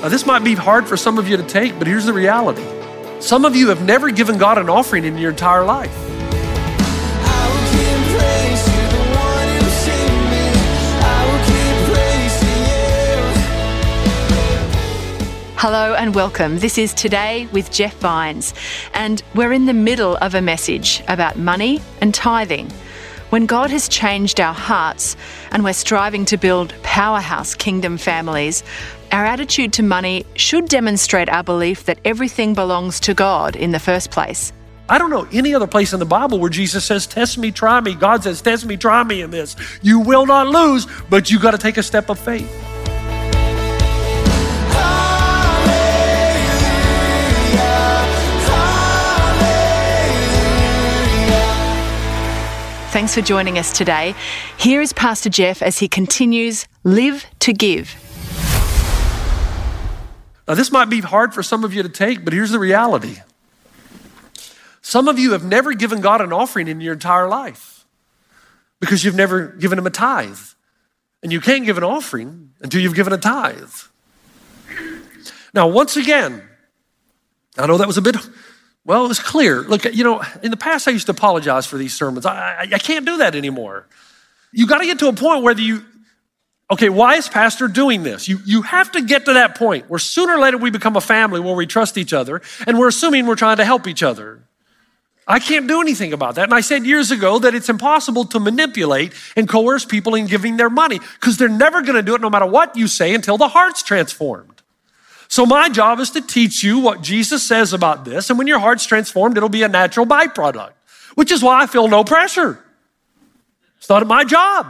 Now, this might be hard for some of you to take, but here's the reality. Some of you have never given God an offering in your entire life. Hello and welcome. This is Today with Jeff Vines, and we're in the middle of a message about money and tithing. When God has changed our hearts and we're striving to build powerhouse kingdom families, our attitude to money should demonstrate our belief that everything belongs to God in the first place. I don't know any other place in the Bible where Jesus says, Test me, try me. God says, Test me, try me in this. You will not lose, but you got to take a step of faith. Thanks for joining us today. Here is Pastor Jeff as he continues Live to Give. Now, this might be hard for some of you to take, but here's the reality. Some of you have never given God an offering in your entire life because you've never given Him a tithe. And you can't give an offering until you've given a tithe. Now, once again, I know that was a bit well, it was clear. Look, you know, in the past, I used to apologize for these sermons. I, I, I can't do that anymore. You got to get to a point where you, okay, why is pastor doing this? You, you have to get to that point where sooner or later we become a family where we trust each other and we're assuming we're trying to help each other. I can't do anything about that. And I said years ago that it's impossible to manipulate and coerce people in giving their money because they're never going to do it no matter what you say until the heart's transformed. So my job is to teach you what Jesus says about this. And when your heart's transformed, it'll be a natural byproduct, which is why I feel no pressure. It's not my job.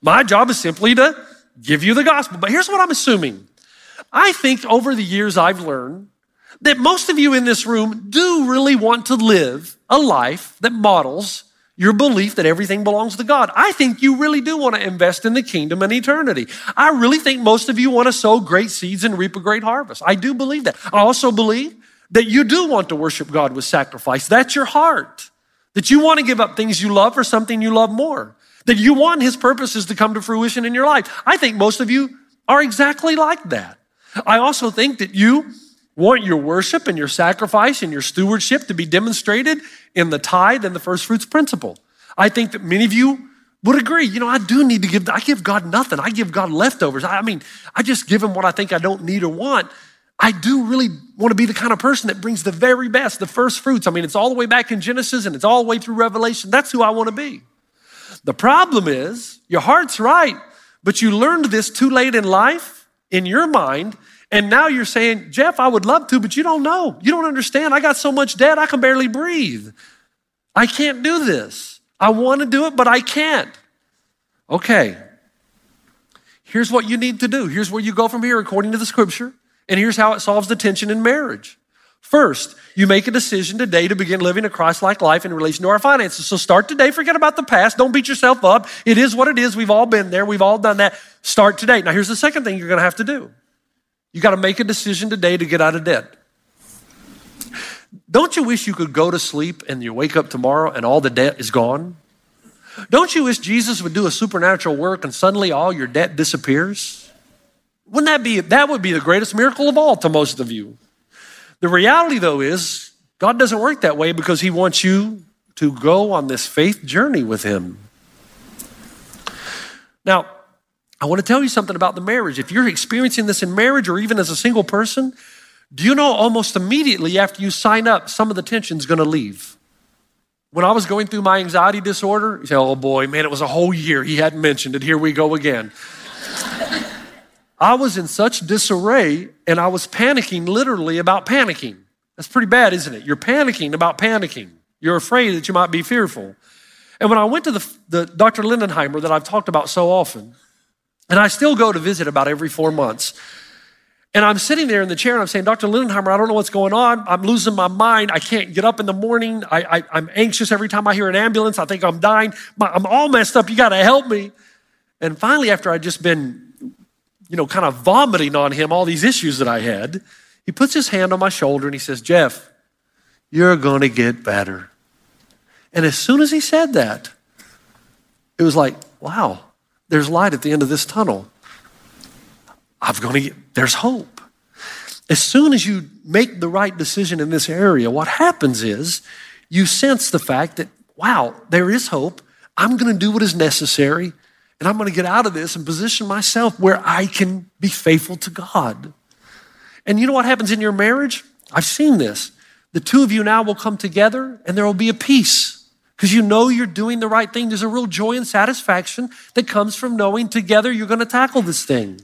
My job is simply to give you the gospel. But here's what I'm assuming. I think over the years I've learned that most of you in this room do really want to live a life that models your belief that everything belongs to God. I think you really do want to invest in the kingdom and eternity. I really think most of you want to sow great seeds and reap a great harvest. I do believe that. I also believe that you do want to worship God with sacrifice. That's your heart. That you want to give up things you love for something you love more. That you want His purposes to come to fruition in your life. I think most of you are exactly like that. I also think that you want your worship and your sacrifice and your stewardship to be demonstrated in the tithe and the first fruits principle. I think that many of you would agree. You know, I do need to give, I give God nothing. I give God leftovers. I mean, I just give him what I think I don't need or want. I do really want to be the kind of person that brings the very best, the first fruits. I mean, it's all the way back in Genesis and it's all the way through Revelation. That's who I want to be. The problem is, your heart's right, but you learned this too late in life in your mind and now you're saying, Jeff, I would love to, but you don't know. You don't understand. I got so much debt, I can barely breathe. I can't do this. I want to do it, but I can't. Okay. Here's what you need to do. Here's where you go from here according to the scripture. And here's how it solves the tension in marriage. First, you make a decision today to begin living a Christ like life in relation to our finances. So start today. Forget about the past. Don't beat yourself up. It is what it is. We've all been there. We've all done that. Start today. Now, here's the second thing you're going to have to do you got to make a decision today to get out of debt. Don't you wish you could go to sleep and you wake up tomorrow and all the debt is gone? Don't you wish Jesus would do a supernatural work and suddenly all your debt disappears? Wouldn't that be that would be the greatest miracle of all to most of you? The reality though is God doesn't work that way because he wants you to go on this faith journey with him. Now, I want to tell you something about the marriage. If you're experiencing this in marriage or even as a single person, do you know almost immediately after you sign up, some of the tension's going to leave? When I was going through my anxiety disorder, you say, oh boy, man, it was a whole year. He hadn't mentioned it. Here we go again. I was in such disarray and I was panicking literally about panicking. That's pretty bad, isn't it? You're panicking about panicking. You're afraid that you might be fearful. And when I went to the, the Dr. Lindenheimer that I've talked about so often, and I still go to visit about every four months. And I'm sitting there in the chair and I'm saying, Dr. Lindenheimer, I don't know what's going on. I'm losing my mind. I can't get up in the morning. I, am anxious every time I hear an ambulance. I think I'm dying. I'm all messed up. You got to help me. And finally, after I'd just been, you know, kind of vomiting on him all these issues that I had, he puts his hand on my shoulder and he says, Jeff, you're going to get better. And as soon as he said that, it was like, wow, there's light at the end of this tunnel. I'm going to get, there's hope. As soon as you make the right decision in this area, what happens is you sense the fact that, wow, there is hope. I'm going to do what is necessary, and I'm going to get out of this and position myself where I can be faithful to God. And you know what happens in your marriage? I've seen this. The two of you now will come together, and there will be a peace because you know you're doing the right thing. There's a real joy and satisfaction that comes from knowing together you're going to tackle this thing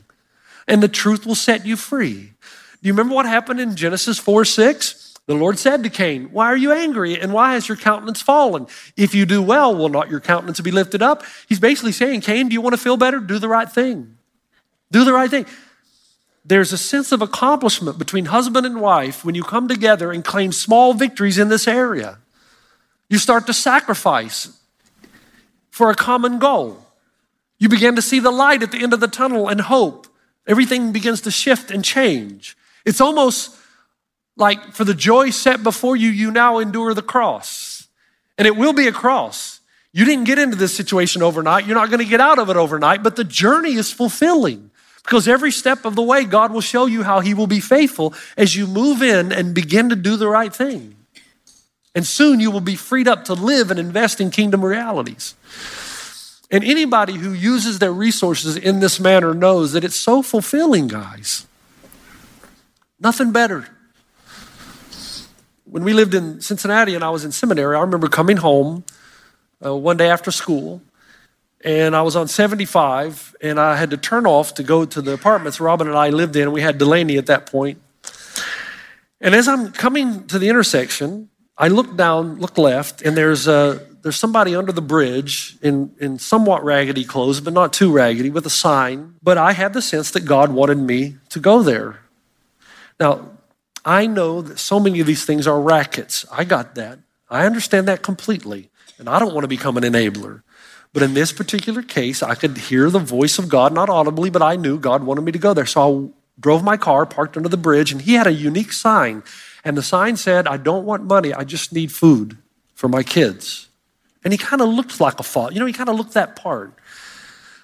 and the truth will set you free. Do you remember what happened in Genesis 4 6? The Lord said to Cain, Why are you angry and why has your countenance fallen? If you do well, will not your countenance be lifted up? He's basically saying, Cain, do you want to feel better? Do the right thing. Do the right thing. There's a sense of accomplishment between husband and wife when you come together and claim small victories in this area. You start to sacrifice for a common goal. You begin to see the light at the end of the tunnel and hope. Everything begins to shift and change. It's almost like for the joy set before you, you now endure the cross. And it will be a cross. You didn't get into this situation overnight. You're not going to get out of it overnight, but the journey is fulfilling because every step of the way, God will show you how He will be faithful as you move in and begin to do the right thing. And soon you will be freed up to live and invest in kingdom realities. And anybody who uses their resources in this manner knows that it's so fulfilling, guys. Nothing better. When we lived in Cincinnati and I was in seminary, I remember coming home uh, one day after school, and I was on 75, and I had to turn off to go to the apartments Robin and I lived in. We had Delaney at that point. And as I'm coming to the intersection, I look down, look left, and there's a there's somebody under the bridge in, in somewhat raggedy clothes, but not too raggedy, with a sign. But I had the sense that God wanted me to go there. Now, I know that so many of these things are rackets. I got that. I understand that completely. And I don't want to become an enabler. But in this particular case, I could hear the voice of God, not audibly, but I knew God wanted me to go there. So I drove my car, parked under the bridge, and he had a unique sign. And the sign said, I don't want money, I just need food for my kids. And he kind of looked like a father. You know, he kind of looked that part.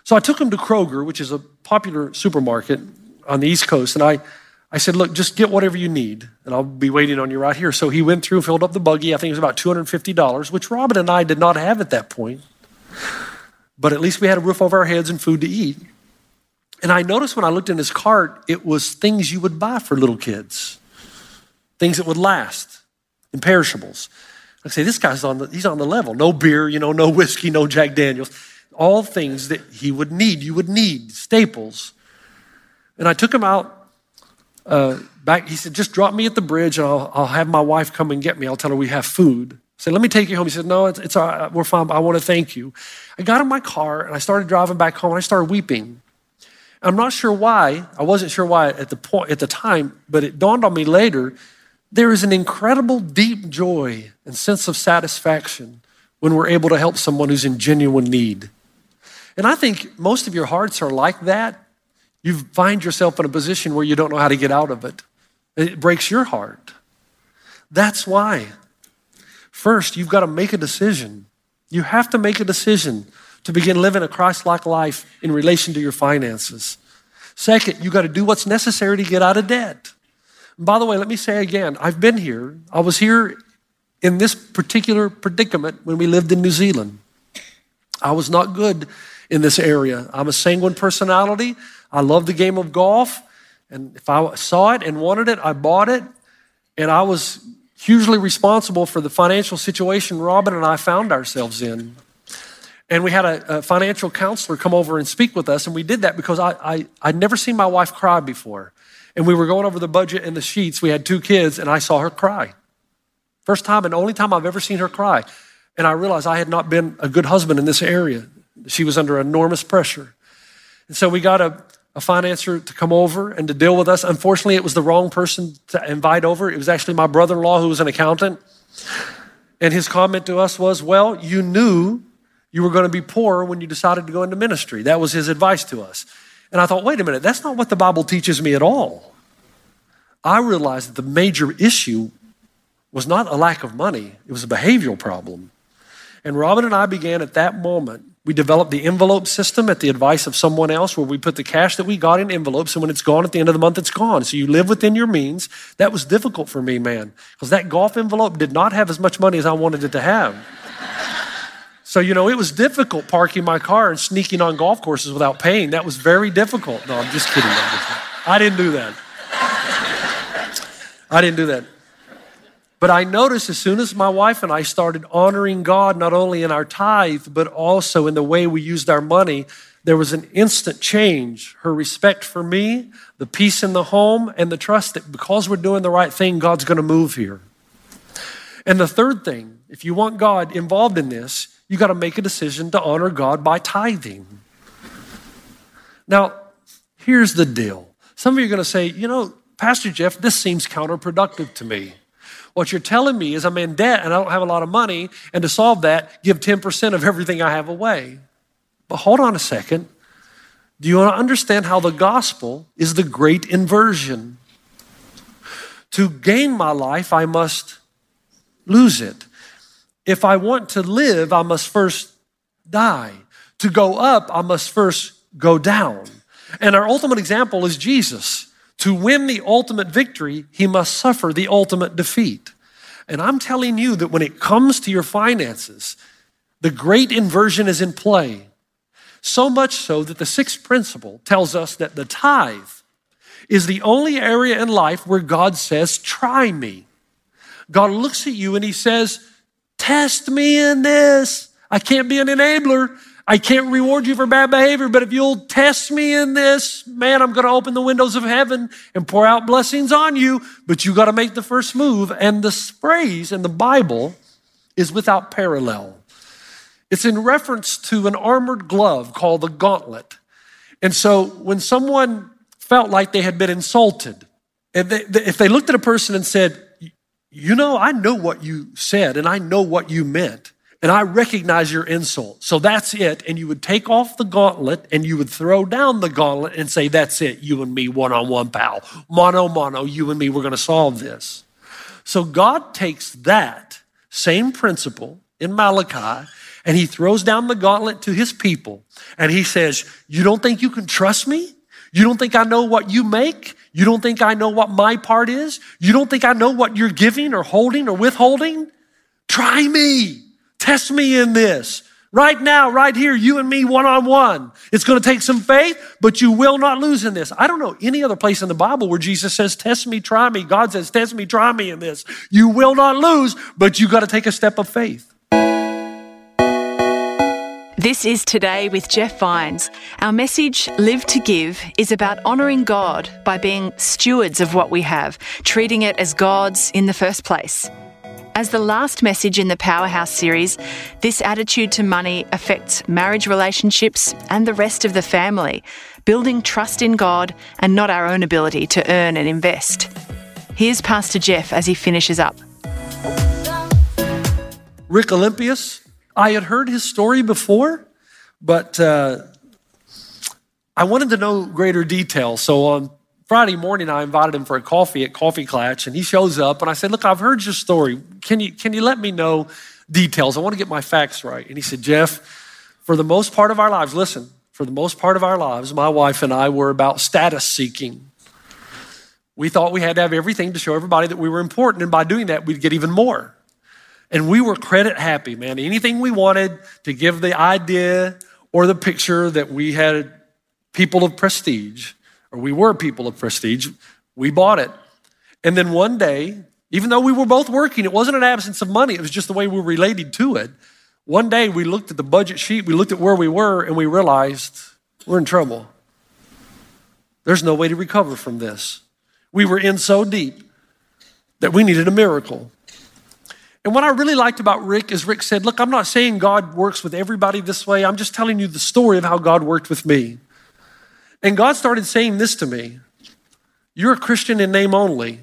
So I took him to Kroger, which is a popular supermarket on the East Coast, and I, I said, Look, just get whatever you need, and I'll be waiting on you right here. So he went through, and filled up the buggy. I think it was about $250, which Robin and I did not have at that point. But at least we had a roof over our heads and food to eat. And I noticed when I looked in his cart, it was things you would buy for little kids, things that would last, imperishables. I say, this guy's on the, he's on the level. No beer, you know, no whiskey, no Jack Daniels. All things that he would need, you would need, staples. And I took him out uh, back. He said, just drop me at the bridge and I'll, I'll have my wife come and get me. I'll tell her we have food. I said, let me take you home. He said, no, it's, it's all right. We're fine. I want to thank you. I got in my car and I started driving back home and I started weeping. I'm not sure why. I wasn't sure why at the point at the time, but it dawned on me later there is an incredible deep joy and sense of satisfaction when we're able to help someone who's in genuine need. And I think most of your hearts are like that. You find yourself in a position where you don't know how to get out of it. It breaks your heart. That's why. First, you've got to make a decision. You have to make a decision to begin living a Christ like life in relation to your finances. Second, you've got to do what's necessary to get out of debt. By the way, let me say again, I've been here. I was here in this particular predicament when we lived in New Zealand. I was not good in this area. I'm a sanguine personality. I love the game of golf. And if I saw it and wanted it, I bought it. And I was hugely responsible for the financial situation Robin and I found ourselves in. And we had a, a financial counselor come over and speak with us. And we did that because I, I, I'd never seen my wife cry before. And we were going over the budget and the sheets. We had two kids, and I saw her cry. First time and only time I've ever seen her cry. And I realized I had not been a good husband in this area. She was under enormous pressure. And so we got a, a financier to come over and to deal with us. Unfortunately, it was the wrong person to invite over. It was actually my brother in law who was an accountant. And his comment to us was, Well, you knew you were going to be poor when you decided to go into ministry. That was his advice to us. And I thought, wait a minute, that's not what the Bible teaches me at all. I realized that the major issue was not a lack of money, it was a behavioral problem. And Robin and I began at that moment. We developed the envelope system at the advice of someone else where we put the cash that we got in envelopes, and when it's gone at the end of the month, it's gone. So you live within your means. That was difficult for me, man, because that golf envelope did not have as much money as I wanted it to have. So, you know, it was difficult parking my car and sneaking on golf courses without paying. That was very difficult. No, I'm just kidding. I didn't do that. I didn't do that. But I noticed as soon as my wife and I started honoring God, not only in our tithe, but also in the way we used our money, there was an instant change. Her respect for me, the peace in the home, and the trust that because we're doing the right thing, God's going to move here. And the third thing, if you want God involved in this, you got to make a decision to honor God by tithing. Now, here's the deal. Some of you are going to say, you know, Pastor Jeff, this seems counterproductive to me. What you're telling me is I'm in debt and I don't have a lot of money, and to solve that, give 10% of everything I have away. But hold on a second. Do you want to understand how the gospel is the great inversion? To gain my life, I must lose it. If I want to live, I must first die. To go up, I must first go down. And our ultimate example is Jesus. To win the ultimate victory, he must suffer the ultimate defeat. And I'm telling you that when it comes to your finances, the great inversion is in play. So much so that the sixth principle tells us that the tithe is the only area in life where God says, Try me. God looks at you and he says, Test me in this. I can't be an enabler. I can't reward you for bad behavior, but if you'll test me in this, man, I'm going to open the windows of heaven and pour out blessings on you. But you got to make the first move. And the phrase in the Bible is without parallel. It's in reference to an armored glove called the gauntlet. And so when someone felt like they had been insulted, they, if they looked at a person and said, you know, I know what you said and I know what you meant. And I recognize your insult. So that's it. And you would take off the gauntlet and you would throw down the gauntlet and say, That's it, you and me, one on one, pal. Mono, mono, you and me, we're going to solve this. So God takes that same principle in Malachi and he throws down the gauntlet to his people. And he says, You don't think you can trust me? You don't think I know what you make? You don't think I know what my part is? You don't think I know what you're giving or holding or withholding? Try me. Test me in this. Right now, right here, you and me one on one. It's going to take some faith, but you will not lose in this. I don't know any other place in the Bible where Jesus says, Test me, try me. God says, Test me, try me in this. You will not lose, but you got to take a step of faith. This is Today with Jeff Vines. Our message, Live to Give, is about honouring God by being stewards of what we have, treating it as God's in the first place. As the last message in the Powerhouse series, this attitude to money affects marriage relationships and the rest of the family, building trust in God and not our own ability to earn and invest. Here's Pastor Jeff as he finishes up. Rick Olympius I had heard his story before, but uh, I wanted to know greater detail. So on Friday morning, I invited him for a coffee at Coffee Klatch, and he shows up, and I said, "Look, I've heard your story. Can you can you let me know details? I want to get my facts right." And he said, "Jeff, for the most part of our lives, listen, for the most part of our lives, my wife and I were about status seeking." We thought we had to have everything to show everybody that we were important, and by doing that, we'd get even more. And we were credit happy, man. Anything we wanted to give the idea or the picture that we had people of prestige, or we were people of prestige, we bought it. And then one day, even though we were both working, it wasn't an absence of money, it was just the way we were related to it. One day we looked at the budget sheet, we looked at where we were, and we realized we're in trouble. There's no way to recover from this. We were in so deep that we needed a miracle. And what I really liked about Rick is Rick said, Look, I'm not saying God works with everybody this way. I'm just telling you the story of how God worked with me. And God started saying this to me You're a Christian in name only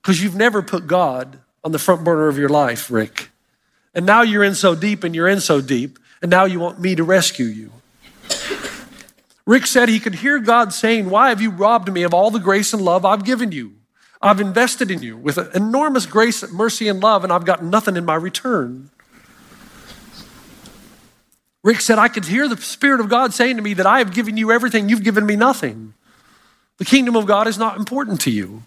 because you've never put God on the front burner of your life, Rick. And now you're in so deep and you're in so deep, and now you want me to rescue you. Rick said he could hear God saying, Why have you robbed me of all the grace and love I've given you? I've invested in you with enormous grace, mercy, and love, and I've got nothing in my return. Rick said, I could hear the Spirit of God saying to me that I have given you everything, you've given me nothing. The kingdom of God is not important to you.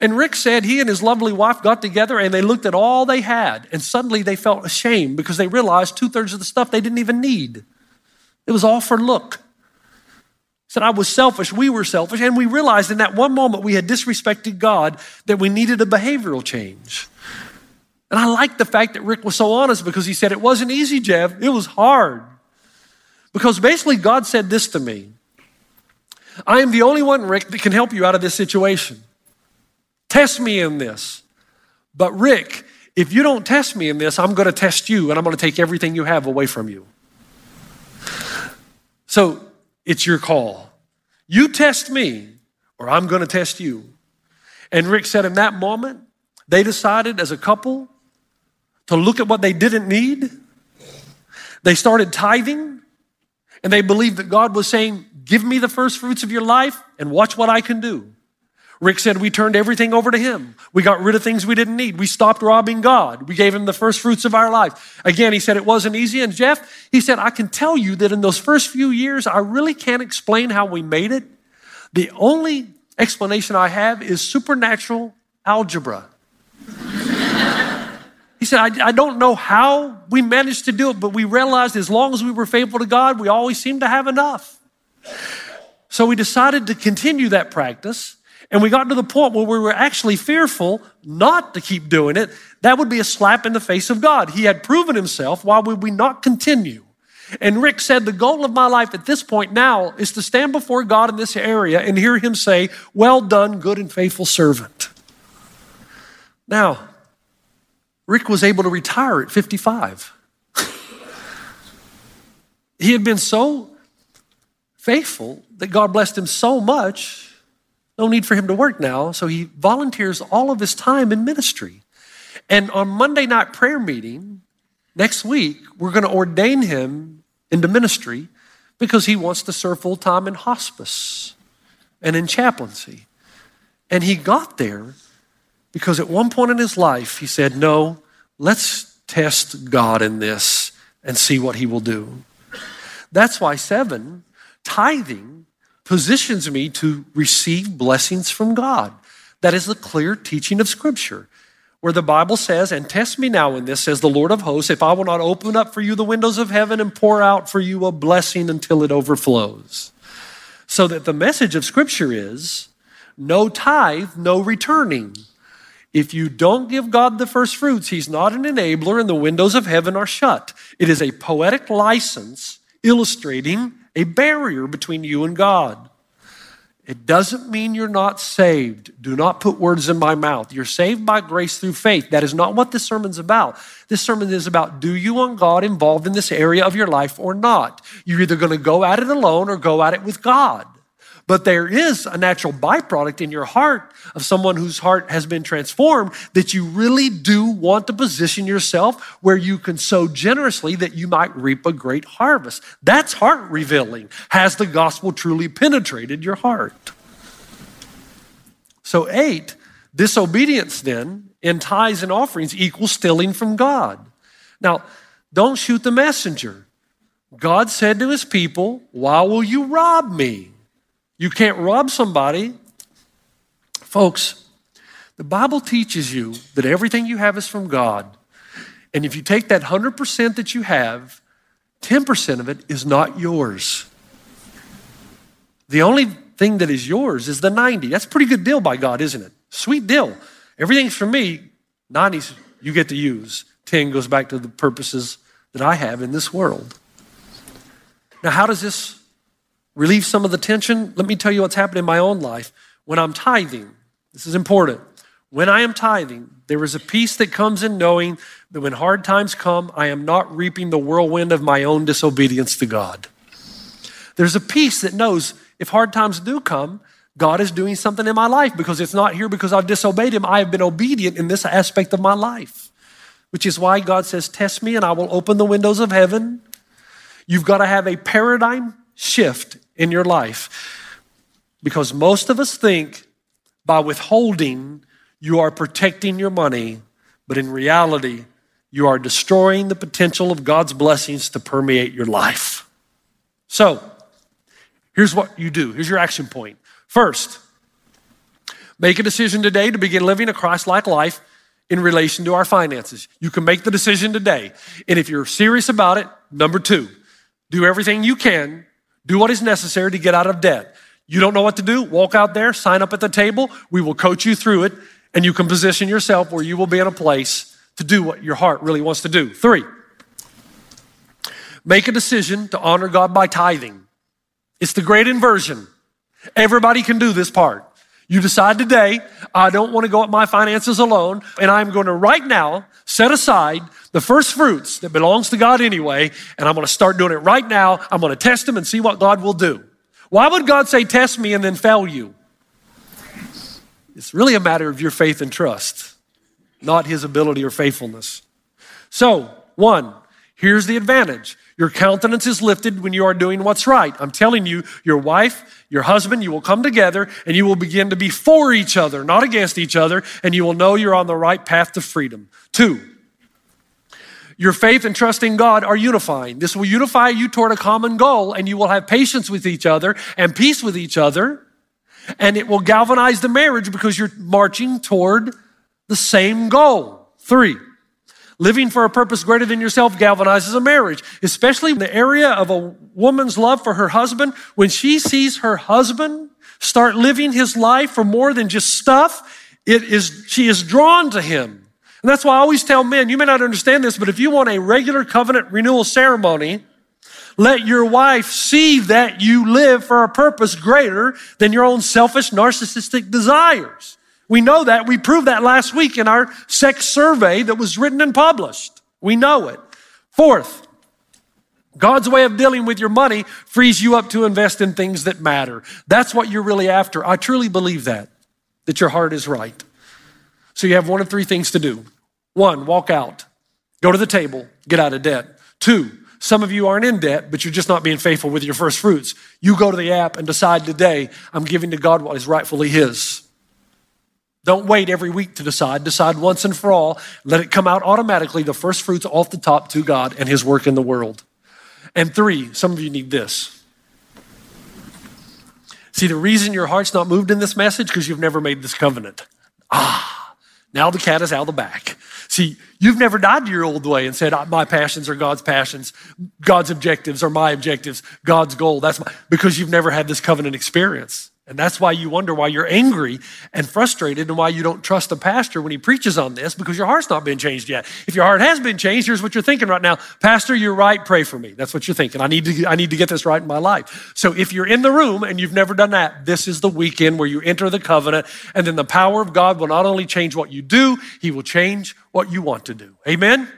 And Rick said he and his lovely wife got together and they looked at all they had, and suddenly they felt ashamed because they realized two thirds of the stuff they didn't even need. It was all for look. Said I was selfish, we were selfish, and we realized in that one moment we had disrespected God that we needed a behavioral change. And I like the fact that Rick was so honest because he said it wasn't easy, Jeff. It was hard. Because basically, God said this to me I am the only one, Rick, that can help you out of this situation. Test me in this. But, Rick, if you don't test me in this, I'm going to test you and I'm going to take everything you have away from you. So, it's your call. You test me, or I'm going to test you. And Rick said in that moment, they decided as a couple to look at what they didn't need. They started tithing, and they believed that God was saying, Give me the first fruits of your life and watch what I can do. Rick said we turned everything over to him. We got rid of things we didn't need. We stopped robbing God. We gave him the first fruits of our life. Again, he said it wasn't easy. And Jeff, he said, I can tell you that in those first few years, I really can't explain how we made it. The only explanation I have is supernatural algebra. He said, I, I, don't know how we managed to do it, but we realized as long as we were faithful to God, we always seemed to have enough. So we decided to continue that practice. And we got to the point where we were actually fearful not to keep doing it. That would be a slap in the face of God. He had proven himself. Why would we not continue? And Rick said, The goal of my life at this point now is to stand before God in this area and hear him say, Well done, good and faithful servant. Now, Rick was able to retire at 55. he had been so faithful that God blessed him so much, no need for him to work now. So he volunteers all of his time in ministry. And on Monday night prayer meeting next week, we're going to ordain him into ministry because he wants to serve full time in hospice and in chaplaincy. And he got there because at one point in his life, he said, No, let's test God in this and see what he will do. That's why seven, tithing, positions me to receive blessings from God. That is the clear teaching of Scripture, where the Bible says, And test me now in this, says the Lord of hosts, if I will not open up for you the windows of heaven and pour out for you a blessing until it overflows. So that the message of Scripture is no tithe, no returning. If you don't give God the first fruits, He's not an enabler and the windows of heaven are shut. It is a poetic license illustrating a barrier between you and God. It doesn't mean you're not saved. Do not put words in my mouth. You're saved by grace through faith. That is not what this sermon's about. This sermon is about do you want God involved in this area of your life or not? You're either going to go at it alone or go at it with God. But there is a natural byproduct in your heart of someone whose heart has been transformed that you really do want to position yourself where you can sow generously that you might reap a great harvest. That's heart revealing. Has the gospel truly penetrated your heart? So, eight, disobedience then in tithes and offerings equals stealing from God. Now, don't shoot the messenger. God said to his people, Why will you rob me? You can't rob somebody. Folks, the Bible teaches you that everything you have is from God. And if you take that 100% that you have, 10% of it is not yours. The only thing that is yours is the 90. That's a pretty good deal by God, isn't it? Sweet deal. Everything's for me, 90s you get to use. 10 goes back to the purposes that I have in this world. Now, how does this relieve some of the tension, let me tell you what's happened in my own life. When I'm tithing, this is important. When I am tithing, there is a peace that comes in knowing that when hard times come, I am not reaping the whirlwind of my own disobedience to God. There's a peace that knows if hard times do come, God is doing something in my life because it's not here because I've disobeyed Him. I have been obedient in this aspect of my life, which is why God says, Test me and I will open the windows of heaven. You've got to have a paradigm shift in your life because most of us think by withholding, you are protecting your money, but in reality, you are destroying the potential of God's blessings to permeate your life. So, here's what you do. Here's your action point. First, make a decision today to begin living a Christ like life in relation to our finances. You can make the decision today. And if you're serious about it, number two, do everything you can, do what is necessary to get out of debt. You don't know what to do? Walk out there, sign up at the table. We will coach you through it, and you can position yourself where you will be in a place to do what your heart really wants to do. Three, make a decision to honor God by tithing. It's the great inversion. Everybody can do this part. You decide today, I don't want to go at my finances alone, and I'm going to right now set aside the first fruits that belongs to God anyway, and I'm going to start doing it right now. I'm going to test them and see what God will do. Why would God say, test me and then fail you? It's really a matter of your faith and trust not his ability or faithfulness. So, one, here's the advantage. Your countenance is lifted when you are doing what's right. I'm telling you, your wife, your husband, you will come together and you will begin to be for each other, not against each other, and you will know you're on the right path to freedom. Two, your faith and trust in God are unifying. This will unify you toward a common goal, and you will have patience with each other and peace with each other, and it will galvanize the marriage because you're marching toward the same goal. Three, living for a purpose greater than yourself galvanizes a marriage, especially in the area of a woman's love for her husband. When she sees her husband start living his life for more than just stuff, it is, she is drawn to him. And that's why I always tell men, you may not understand this, but if you want a regular covenant renewal ceremony, let your wife see that you live for a purpose greater than your own selfish narcissistic desires. We know that. We proved that last week in our sex survey that was written and published. We know it. Fourth, God's way of dealing with your money frees you up to invest in things that matter. That's what you're really after. I truly believe that, that your heart is right. So you have one of three things to do. One, walk out, go to the table, get out of debt. Two, some of you aren't in debt, but you're just not being faithful with your first fruits. You go to the app and decide today, I'm giving to God what is rightfully His. Don't wait every week to decide. Decide once and for all. Let it come out automatically, the first fruits off the top to God and His work in the world. And three, some of you need this. See, the reason your heart's not moved in this message, because you've never made this covenant. Ah, now the cat is out of the bag. See, you've never died to your old way and said, my passions are God's passions, God's objectives are my objectives, God's goal. That's my, because you've never had this covenant experience. And that's why you wonder why you're angry and frustrated and why you don't trust a pastor when he preaches on this because your heart's not been changed yet. If your heart has been changed, here's what you're thinking right now. Pastor, you're right. Pray for me. That's what you're thinking. I need to, I need to get this right in my life. So if you're in the room and you've never done that, this is the weekend where you enter the covenant and then the power of God will not only change what you do, he will change what you want to do. Amen.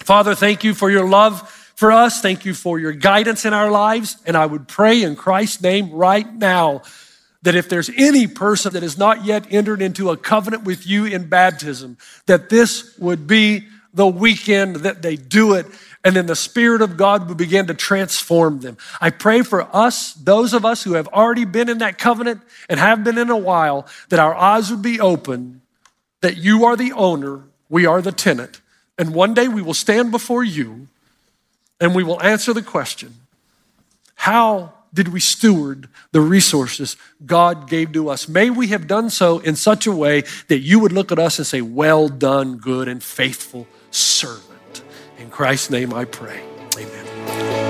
Father, thank you for your love for us. Thank you for your guidance in our lives. And I would pray in Christ's name right now that if there's any person that has not yet entered into a covenant with you in baptism, that this would be the weekend that they do it. And then the Spirit of God would begin to transform them. I pray for us, those of us who have already been in that covenant and have been in a while, that our eyes would be open, that you are the owner, we are the tenant. And one day we will stand before you and we will answer the question how did we steward the resources God gave to us? May we have done so in such a way that you would look at us and say, Well done, good and faithful servant. In Christ's name I pray. Amen.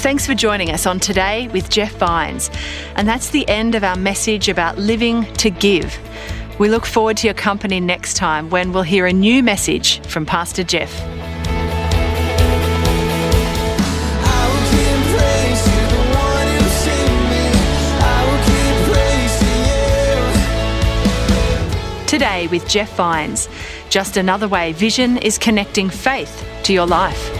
Thanks for joining us on Today with Jeff Vines. And that's the end of our message about living to give. We look forward to your company next time when we'll hear a new message from Pastor Jeff. Today with Jeff Vines. Just another way Vision is connecting faith to your life.